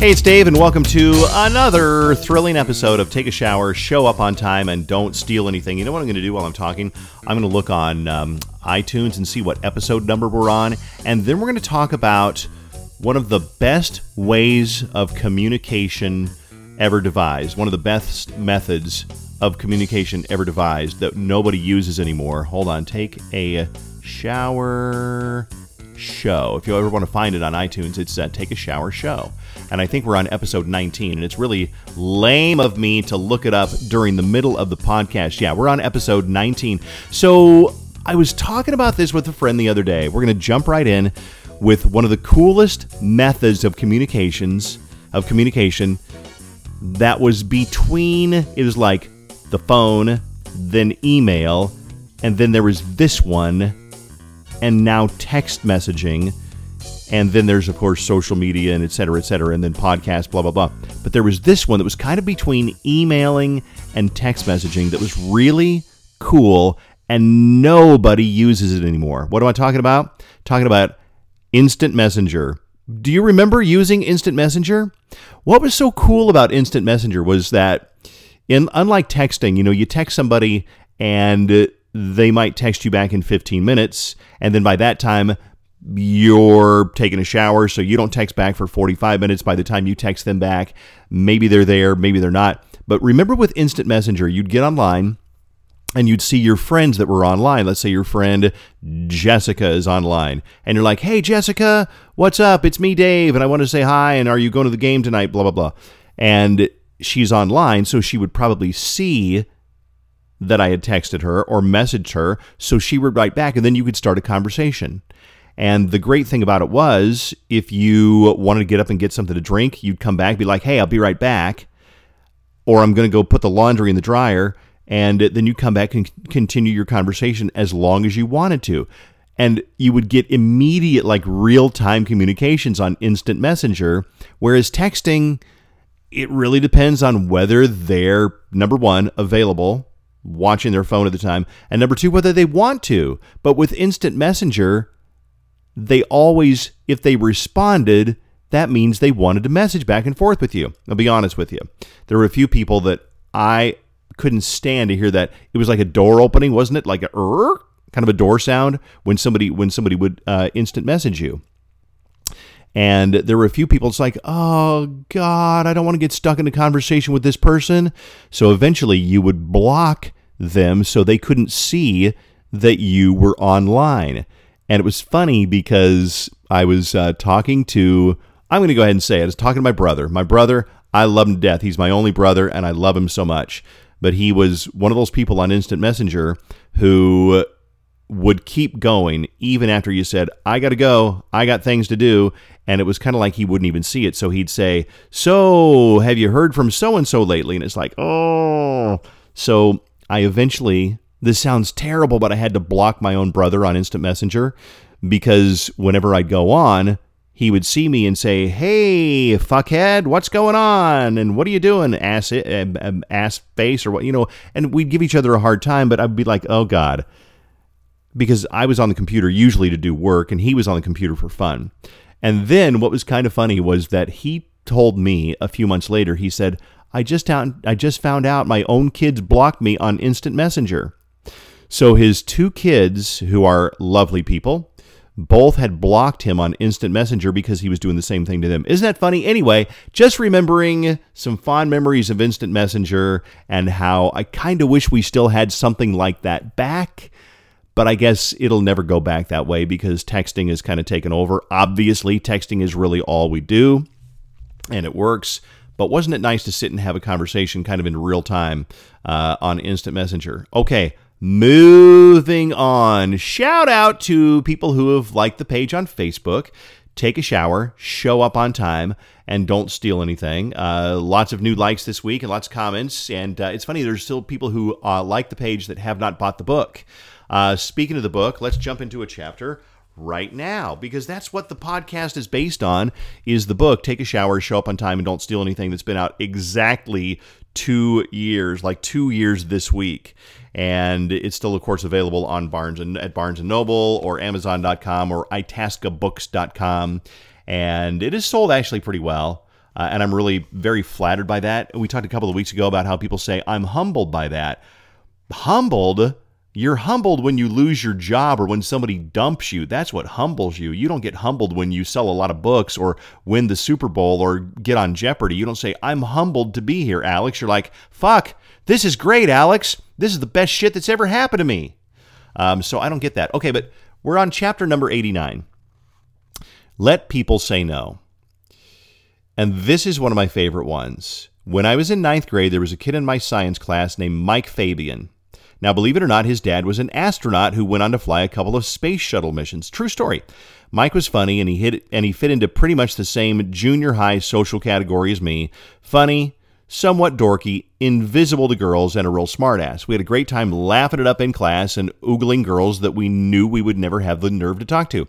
Hey, it's Dave, and welcome to another thrilling episode of Take a Shower, Show Up on Time, and Don't Steal Anything. You know what I'm going to do while I'm talking? I'm going to look on um, iTunes and see what episode number we're on, and then we're going to talk about one of the best ways of communication ever devised, one of the best methods of communication ever devised that nobody uses anymore. Hold on, take a shower show. If you ever want to find it on iTunes, it's uh, Take a Shower Show. And I think we're on episode 19, and it's really lame of me to look it up during the middle of the podcast. Yeah, we're on episode 19. So I was talking about this with a friend the other day. We're going to jump right in with one of the coolest methods of communications, of communication that was between, it was like the phone, then email, and then there was this one and now text messaging. And then there's, of course, social media and et cetera, et cetera, and then podcasts, blah, blah, blah. But there was this one that was kind of between emailing and text messaging that was really cool, and nobody uses it anymore. What am I talking about? Talking about Instant Messenger. Do you remember using Instant Messenger? What was so cool about Instant Messenger was that, in unlike texting, you know, you text somebody and they might text you back in 15 minutes, and then by that time, you're taking a shower, so you don't text back for 45 minutes. By the time you text them back, maybe they're there, maybe they're not. But remember with Instant Messenger, you'd get online and you'd see your friends that were online. Let's say your friend Jessica is online, and you're like, "Hey, Jessica, what's up? It's me, Dave, and I want to say hi. And are you going to the game tonight? Blah blah blah." And she's online, so she would probably see that I had texted her or messaged her, so she would write back, and then you could start a conversation. And the great thing about it was, if you wanted to get up and get something to drink, you'd come back, be like, "Hey, I'll be right back," or "I'm going to go put the laundry in the dryer." and then you come back and continue your conversation as long as you wanted to. And you would get immediate, like real time communications on instant messenger, whereas texting, it really depends on whether they're, number one, available, watching their phone at the time, and number two, whether they want to. But with instant messenger, they always, if they responded, that means they wanted to message back and forth with you. I'll be honest with you. There were a few people that I couldn't stand to hear that. It was like a door opening, wasn't it? Like a kind of a door sound when somebody when somebody would uh, instant message you. And there were a few people. It's like, oh God, I don't want to get stuck in a conversation with this person. So eventually, you would block them so they couldn't see that you were online. And it was funny because I was uh, talking to. I'm going to go ahead and say it. I was talking to my brother. My brother, I love him to death. He's my only brother, and I love him so much but he was one of those people on Instant Messenger who would keep going even after you said, I got to go, I got things to do. And it was kind of like he wouldn't even see it. So he'd say, So, have you heard from so and so lately? And it's like, Oh. So I eventually, this sounds terrible, but I had to block my own brother on Instant Messenger because whenever I'd go on, he would see me and say, "Hey, fuckhead, what's going on? And what are you doing, ass uh, ass face or what? You know?" And we'd give each other a hard time, but I'd be like, "Oh God," because I was on the computer usually to do work, and he was on the computer for fun. And then what was kind of funny was that he told me a few months later. He said, "I just found I just found out my own kids blocked me on Instant Messenger." So his two kids, who are lovely people, both had blocked him on Instant Messenger because he was doing the same thing to them. Isn't that funny? Anyway, just remembering some fond memories of Instant Messenger and how I kind of wish we still had something like that back. But I guess it'll never go back that way because texting has kind of taken over. Obviously, texting is really all we do, and it works. But wasn't it nice to sit and have a conversation kind of in real time uh, on Instant Messenger? Okay, Moving on. Shout out to people who have liked the page on Facebook. Take a shower, show up on time, and don't steal anything. Uh, lots of new likes this week and lots of comments. And uh, it's funny, there's still people who uh, like the page that have not bought the book. Uh, speaking of the book, let's jump into a chapter right now because that's what the podcast is based on is the book take a shower show up on time and don't steal anything that's been out exactly two years like two years this week and it's still of course available on barnes and at barnes and noble or amazon.com or itascabooks.com and it is sold actually pretty well Uh, and I'm really very flattered by that. We talked a couple of weeks ago about how people say, I'm humbled by that. Humbled? You're humbled when you lose your job or when somebody dumps you. That's what humbles you. You don't get humbled when you sell a lot of books or win the Super Bowl or get on Jeopardy. You don't say, I'm humbled to be here, Alex. You're like, fuck, this is great, Alex. This is the best shit that's ever happened to me. Um, so I don't get that. Okay, but we're on chapter number 89. Let people say no. And this is one of my favorite ones. When I was in ninth grade, there was a kid in my science class named Mike Fabian. Now, believe it or not, his dad was an astronaut who went on to fly a couple of space shuttle missions. True story. Mike was funny and he hit and he fit into pretty much the same junior high social category as me. Funny, somewhat dorky, invisible to girls, and a real smartass. We had a great time laughing it up in class and oogling girls that we knew we would never have the nerve to talk to.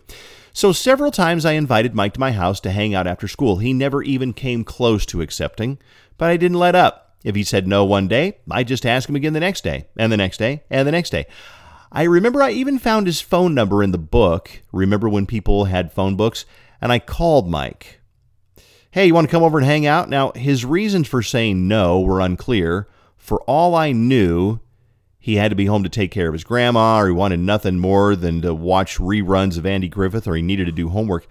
So several times I invited Mike to my house to hang out after school. He never even came close to accepting, but I didn't let up. If he said no one day, I'd just asked him again the next day, and the next day, and the next day. I remember I even found his phone number in the book. Remember when people had phone books? And I called Mike. Hey, you want to come over and hang out? Now, his reasons for saying no were unclear. For all I knew, he had to be home to take care of his grandma, or he wanted nothing more than to watch reruns of Andy Griffith, or he needed to do homework.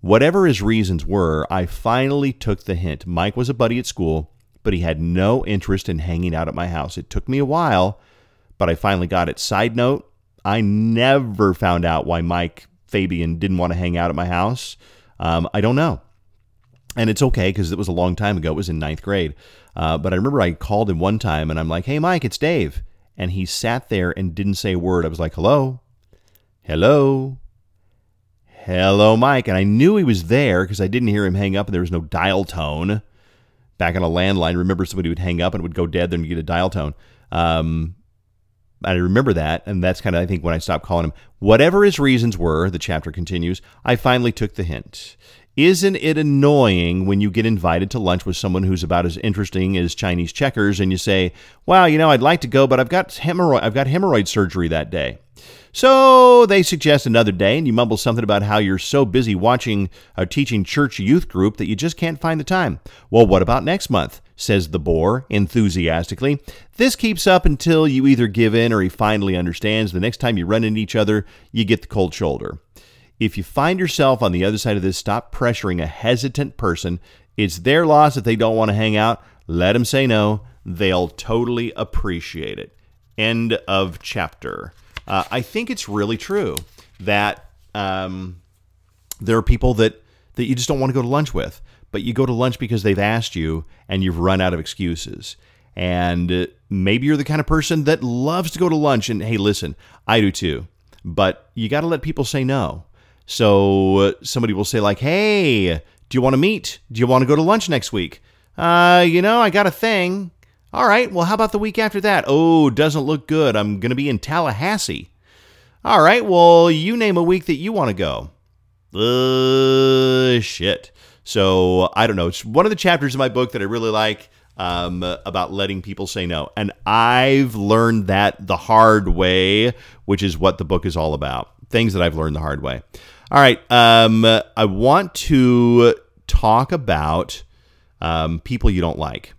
Whatever his reasons were, I finally took the hint. Mike was a buddy at school but he had no interest in hanging out at my house. It took me a while, but I finally got it. Side note, I never found out why Mike Fabian didn't want to hang out at my house. Um, I don't know. And it's okay because it was a long time ago. It was in ninth grade. Uh, but I remember I called him one time and I'm like, hey, Mike, it's Dave. And he sat there and didn't say a word. I was like, hello? Hello? Hello, Mike. And I knew he was there because I didn't hear him hang up and there was no dial tone back on a landline. Remember, somebody would hang up and it would go dead, then you get a dial tone. Um, I remember that, and that's kind of I think when I stopped calling him. Whatever his reasons were, the chapter continues. I finally took the hint. Isn't it annoying when you get invited to lunch with someone who's about as interesting as Chinese checkers, and you say, "Well, you know, I'd like to go, but I've got hemorrhoid, I've got hemorrhoid surgery that day." So they suggest another day, and you mumble something about how you're so busy watching or teaching church youth group that you just can't find the time. Well, what about next month? says the bore enthusiastically. This keeps up until you either give in or he finally understands. The next time you run into each other, you get the cold shoulder. If you find yourself on the other side of this, stop pressuring a hesitant person. It's their loss if they don't want to hang out. Let them say no. They'll totally appreciate it. End of chapter. Uh, I think it's really true that um, there are people that that you just don't want to go to lunch with, but you go to lunch because they've asked you and you've run out of excuses. And maybe you're the kind of person that loves to go to lunch. And hey, listen, I do too. But you got to let people say no. So uh, somebody will say, like, hey, do you want to meet? Do you want to go to lunch next week? Uh, you know, I got a thing. All right, well, how about the week after that? Oh, doesn't look good. I'm going to be in Tallahassee. All right, well, you name a week that you want to go. Uh, shit. So I don't know. It's one of the chapters in my book that I really like um, about letting people say no. And I've learned that the hard way, which is what the book is all about. Things that I've learned the hard way. All right. Um, I want to talk about um, people you don't like.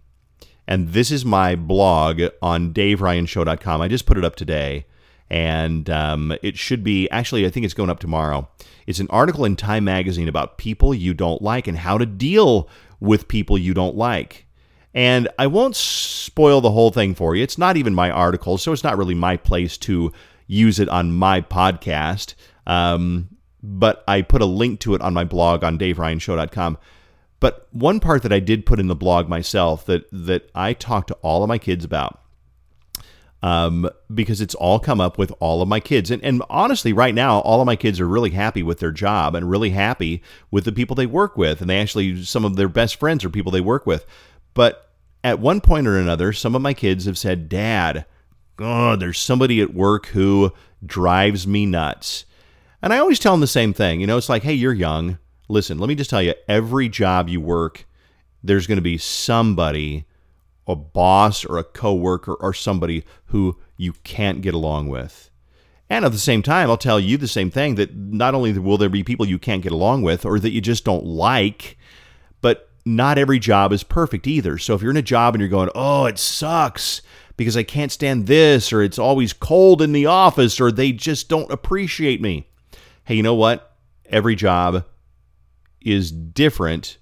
And this is my blog on daveryanshow.com. I just put it up today. And um, it should be, actually, I think it's going up tomorrow. It's an article in Time Magazine about people you don't like and how to deal with people you don't like. And I won't spoil the whole thing for you. It's not even my article, so it's not really my place to use it on my podcast. Um, but I put a link to it on my blog on daveryanshow.com. But one part that I did put in the blog myself that that I talked to all of my kids about, um, because it's all come up with all of my kids, and and honestly, right now, all of my kids are really happy with their job and really happy with the people they work with, and they actually some of their best friends are people they work with. But at one point or another, some of my kids have said, "Dad, oh, there's somebody at work who drives me nuts," and I always tell them the same thing. You know, it's like, "Hey, you're young." listen, let me just tell you every job you work, there's going to be somebody, a boss or a coworker or somebody who you can't get along with. And at the same time, I'll tell you the same thing that not only will there be people you can't get along with or that you just don't like, but not every job is perfect either. So if you're in a job and you're going, oh, it sucks because I can't stand this, or it's always cold in the office, or they just don't appreciate me. Hey, you know what? Every job is different,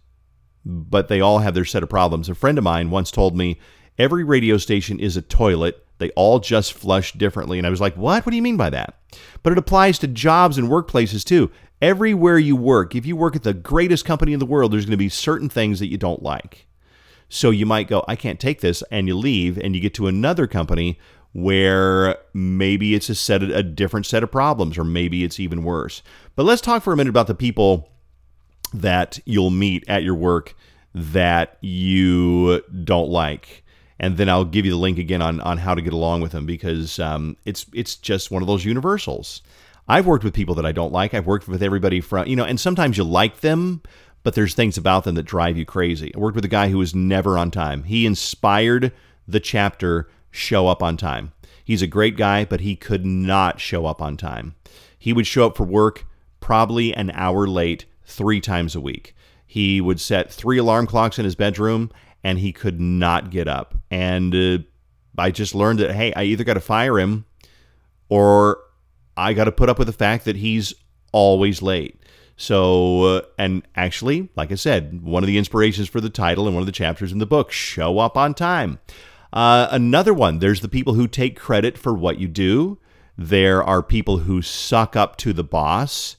but they all have their set of problems. A friend of mine once told me every radio station is a toilet. They all just flush differently. And I was like, what? What do you mean by that? But it applies to jobs and workplaces too. Everywhere you work, if you work at the greatest company in the world, there's going to be certain things that you don't like. So you might go, I can't take this, and you leave, and you get to another company where maybe it's a set a different set of problems, or maybe it's even worse. But let's talk for a minute about the people that you'll meet at your work that you don't like and then I'll give you the link again on, on how to get along with them because um, it's it's just one of those universals. I've worked with people that I don't like. I've worked with everybody from you know, and sometimes you like them, but there's things about them that drive you crazy. I worked with a guy who was never on time. He inspired the chapter show up on time. He's a great guy, but he could not show up on time. He would show up for work probably an hour late three times a week. He would set three alarm clocks in his bedroom and he could not get up. And uh, I just learned that, hey, I either got to fire him or I got to put up with the fact that he's always late. So, uh, and actually, like I said, one of the inspirations for the title and one of the chapters in the book show up on time. Uh, another one, there's the people who take credit for what you do. There are people who suck up to the boss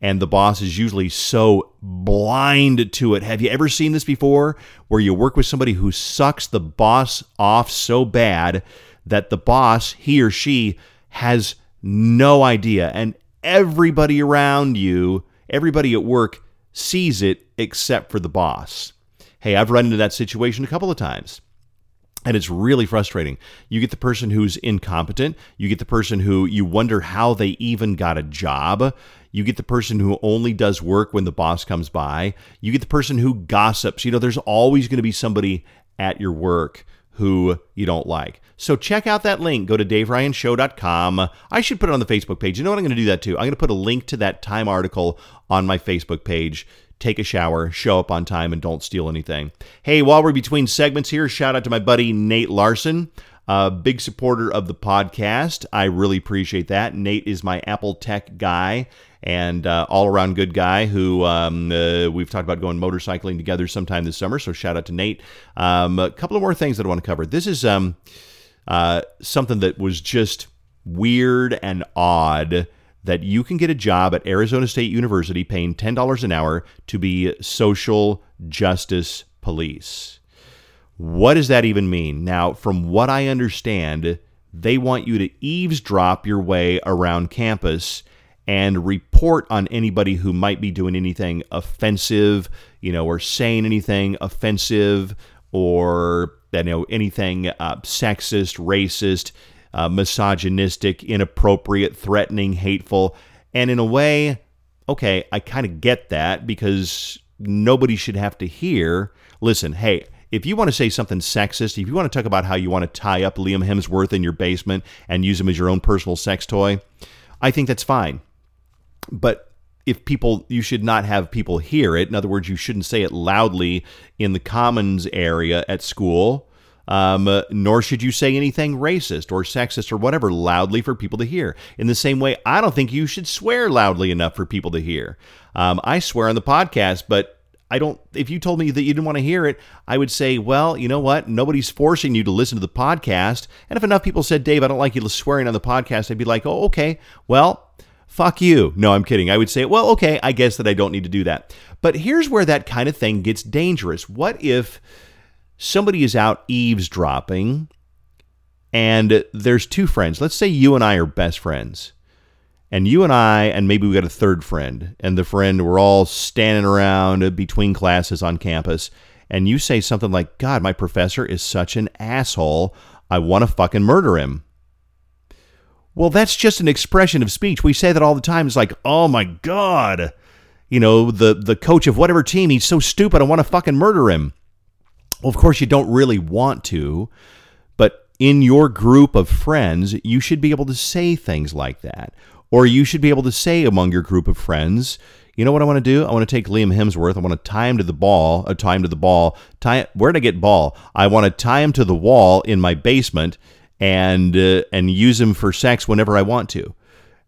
and the boss is usually so blind to it. Have you ever seen this before where you work with somebody who sucks the boss off so bad that the boss, he or she, has no idea and everybody around you, everybody at work sees it except for the boss? Hey, I've run into that situation a couple of times. And it's really frustrating. You get the person who's incompetent. You get the person who you wonder how they even got a job. You get the person who only does work when the boss comes by. You get the person who gossips. You know, there's always going to be somebody at your work who you don't like. So check out that link. Go to daveryanshow.com. I should put it on the Facebook page. You know what? I'm going to do that too. I'm going to put a link to that Time article on my Facebook page take a shower, show up on time, and don't steal anything. Hey, while we're between segments here, shout out to my buddy Nate Larson. A big supporter of the podcast. I really appreciate that. Nate is my Apple Tech guy and uh, all around good guy who um, uh, we've talked about going motorcycling together sometime this summer. So shout out to Nate. Um, a couple of more things that I want to cover. This is um, uh, something that was just weird and odd that you can get a job at Arizona State University paying $10 an hour to be social justice police. What does that even mean? Now, from what I understand, they want you to eavesdrop your way around campus and report on anybody who might be doing anything offensive, you know, or saying anything offensive or you know anything uh, sexist, racist, uh, misogynistic, inappropriate, threatening, hateful. And in a way, okay, I kind of get that because nobody should have to hear listen, hey, if you want to say something sexist, if you want to talk about how you want to tie up Liam Hemsworth in your basement and use him as your own personal sex toy, I think that's fine. But if people, you should not have people hear it. In other words, you shouldn't say it loudly in the commons area at school um, nor should you say anything racist or sexist or whatever loudly for people to hear. In the same way, I don't think you should swear loudly enough for people to hear. Um, I swear on the podcast, but I don't. If you told me that you didn't want to hear it, I would say, well, you know what? Nobody's forcing you to listen to the podcast. And if enough people said, Dave, I don't like you swearing on the podcast, I'd be like, oh, okay, well. Fuck you. No, I'm kidding. I would say, well, okay, I guess that I don't need to do that. But here's where that kind of thing gets dangerous. What if somebody is out eavesdropping and there's two friends. Let's say you and I are best friends. And you and I, and maybe we got a third friend, and the friend, we're all standing around between classes on campus, and you say something like, God, my professor is such an asshole. I want to fucking murder him. Well, that's just an expression of speech. We say that all the time. It's like, oh my God, you know, the, the coach of whatever team, he's so stupid. I want to fucking murder him. Well, of course, you don't really want to, but in your group of friends, you should be able to say things like that. Or you should be able to say among your group of friends, you know what I want to do? I want to take Liam Hemsworth. I want to tie him to the ball, uh, tie him to the ball. Tie where did I get ball? I want to tie him to the wall in my basement and uh, and use him for sex whenever I want to.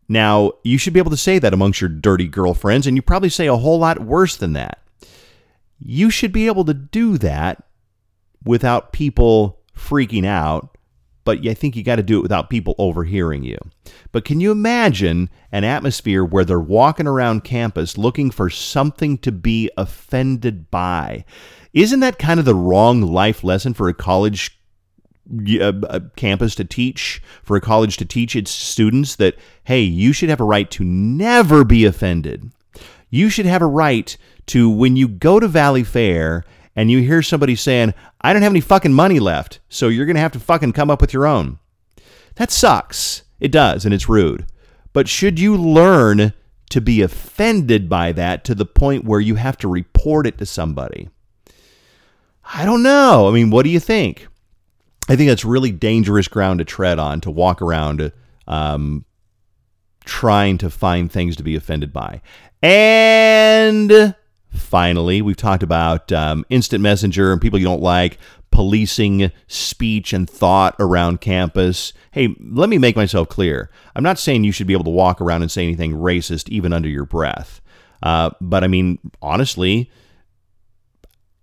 Now, you should be able to say that amongst your dirty girlfriends, and you probably say a whole lot worse than that. You should be able to do that without people freaking out, but I think you got to do it without people overhearing you. But can you imagine an atmosphere where they're walking around campus looking for something to be offended by? Isn't that kind of the wrong life lesson for a college a uh, uh, campus to teach, for a college to teach its students that, hey, you should have a right to never be offended. You should have a right to, when you go to Valleyfair and you hear somebody saying, I don't have any fucking money left, so you're going to have to fucking come up with your own. That sucks. It does, and it's rude. But should you learn to be offended by that to the point where you have to report it to somebody? I don't know. I mean, what do you think? I think that's really dangerous ground to tread on to walk around um, trying to find things to be offended by. And finally, we've talked about um, instant messenger and people you don't like, policing speech and thought around campus. Hey, let me make myself clear. I'm not saying you should be able to walk around and say anything racist even under your breath. Uh, but I mean, honestly,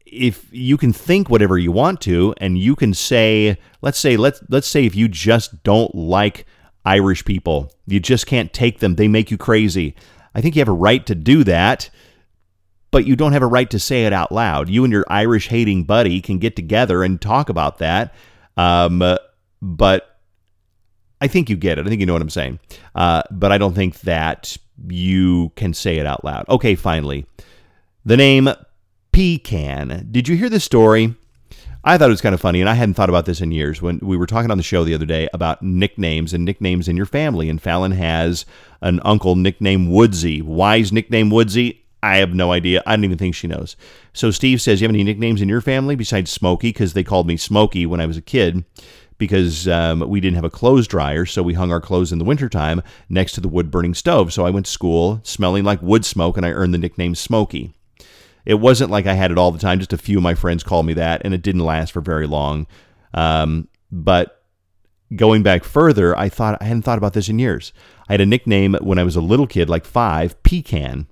if you can think whatever you want to and you can say let's say let's let's say if you just don't like Irish people you just can't take them they make you crazy i think you have a right to do that but you don't have a right to say it out loud you and your irish hating buddy can get together and talk about that um, but i think you get it i think you know what i'm saying uh, but i don't think that you can say it out loud okay finally the name pecan. Did you hear this story? I thought it was kind of funny, and I hadn't thought about this in years. When we were talking on the show the other day about nicknames and nicknames in your family, and Falen has an uncle nicknamed Woodsy. Is nickname Woodsy? I have no idea. I don't even think she knows. So Steve says, "You have any nicknames in your family besides Smokey?" Because they called me Smokey when I was a kid, because um, we didn't have a clothes dryer, so we hung our clothes in the wintertime next to the wood burning stove. So I went to school smelling like wood smoke, and I earned the nickname Smokey. It wasn't like I had it all the time. Just a few of my friends called me that, and it didn't last for very long. Um, but going back further, I thought I hadn't thought about this in years. I had a nickname when I was a little kid, like five, Pecan.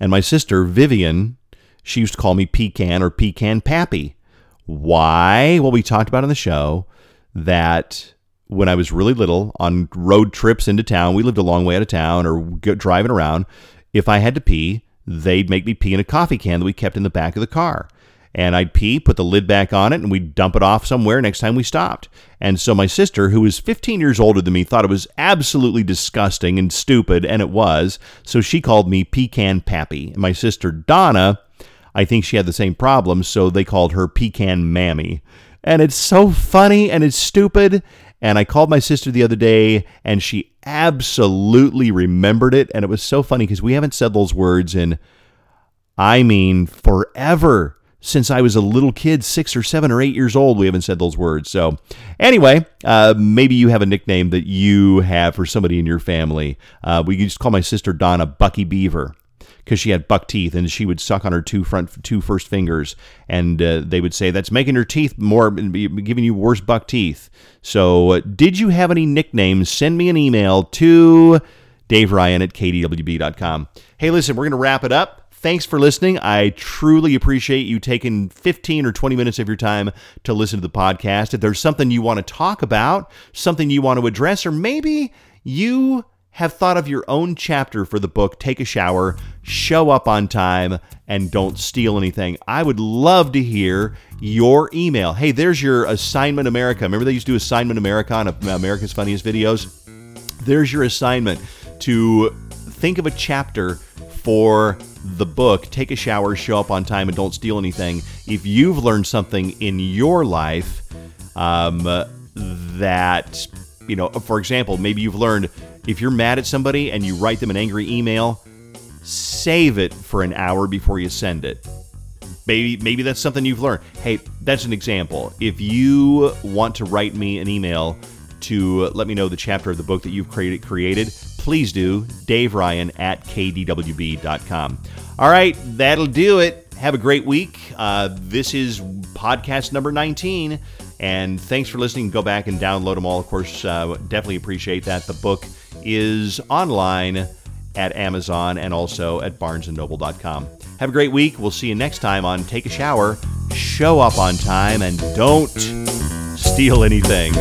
And my sister, Vivian, she used to call me Pecan or Pecan Pappy. Why? Well, we talked about on the show that when I was really little on road trips into town, we lived a long way out of town or driving around. If I had to pee, they'd make me pee in a coffee can that we kept in the back of the car. And I'd pee, put the lid back on it, and we'd dump it off somewhere next time we stopped. And so my sister, who was 15 years older than me, thought it was absolutely disgusting and stupid, and it was. So she called me Pecan Pappy. And my sister Donna, I think she had the same problem, so they called her Pecan Mammy. And it's so funny and it's stupid and I called my sister the other day, and she absolutely remembered it. And it was so funny because we haven't said those words in, I mean, forever. Since I was a little kid, six or seven or eight years old, we haven't said those words. So, anyway, uh, maybe you have a nickname that you have for somebody in your family. Uh, we to call my sister Donna Bucky Beaver because she had buck teeth and she would suck on her two front two first fingers and uh, they would say that's making her teeth more giving you worse buck teeth so uh, did you have any nicknames send me an email to dave ryan at kdwb.com hey listen we're going to wrap it up Thanks for listening. I truly appreciate you taking 15 or 20 minutes of your time to listen to the podcast. If there's something you want to talk about, something you want to address, or maybe you have thought of your own chapter for the book, take a shower, show up on time, and don't steal anything. I would love to hear your email. Hey, there's your Assignment America. Remember they used to do Assignment America on America's Funniest Videos? There's your assignment to think of a chapter for the book, Take a Shower, Show Up on Time, and Don't Steal Anything. If you've learned something in your life um, that, you know, for example, maybe you've learned if you're mad at somebody and you write them an angry email, save it for an hour before you send it. Maybe maybe that's something you've learned. Hey, that's an example. If you want to write me an email to let me know the chapter of the book that you've created, created please do. Dave Ryan at kdwb.com. All right, that'll do it. Have a great week. Uh, this is podcast number 19. And thanks for listening. Go back and download them all. Of course, uh, definitely appreciate that. The book is online at Amazon and also at barnesandnoble.com. Have a great week. We'll see you next time on Take a Shower. Show up on time and don't steal anything.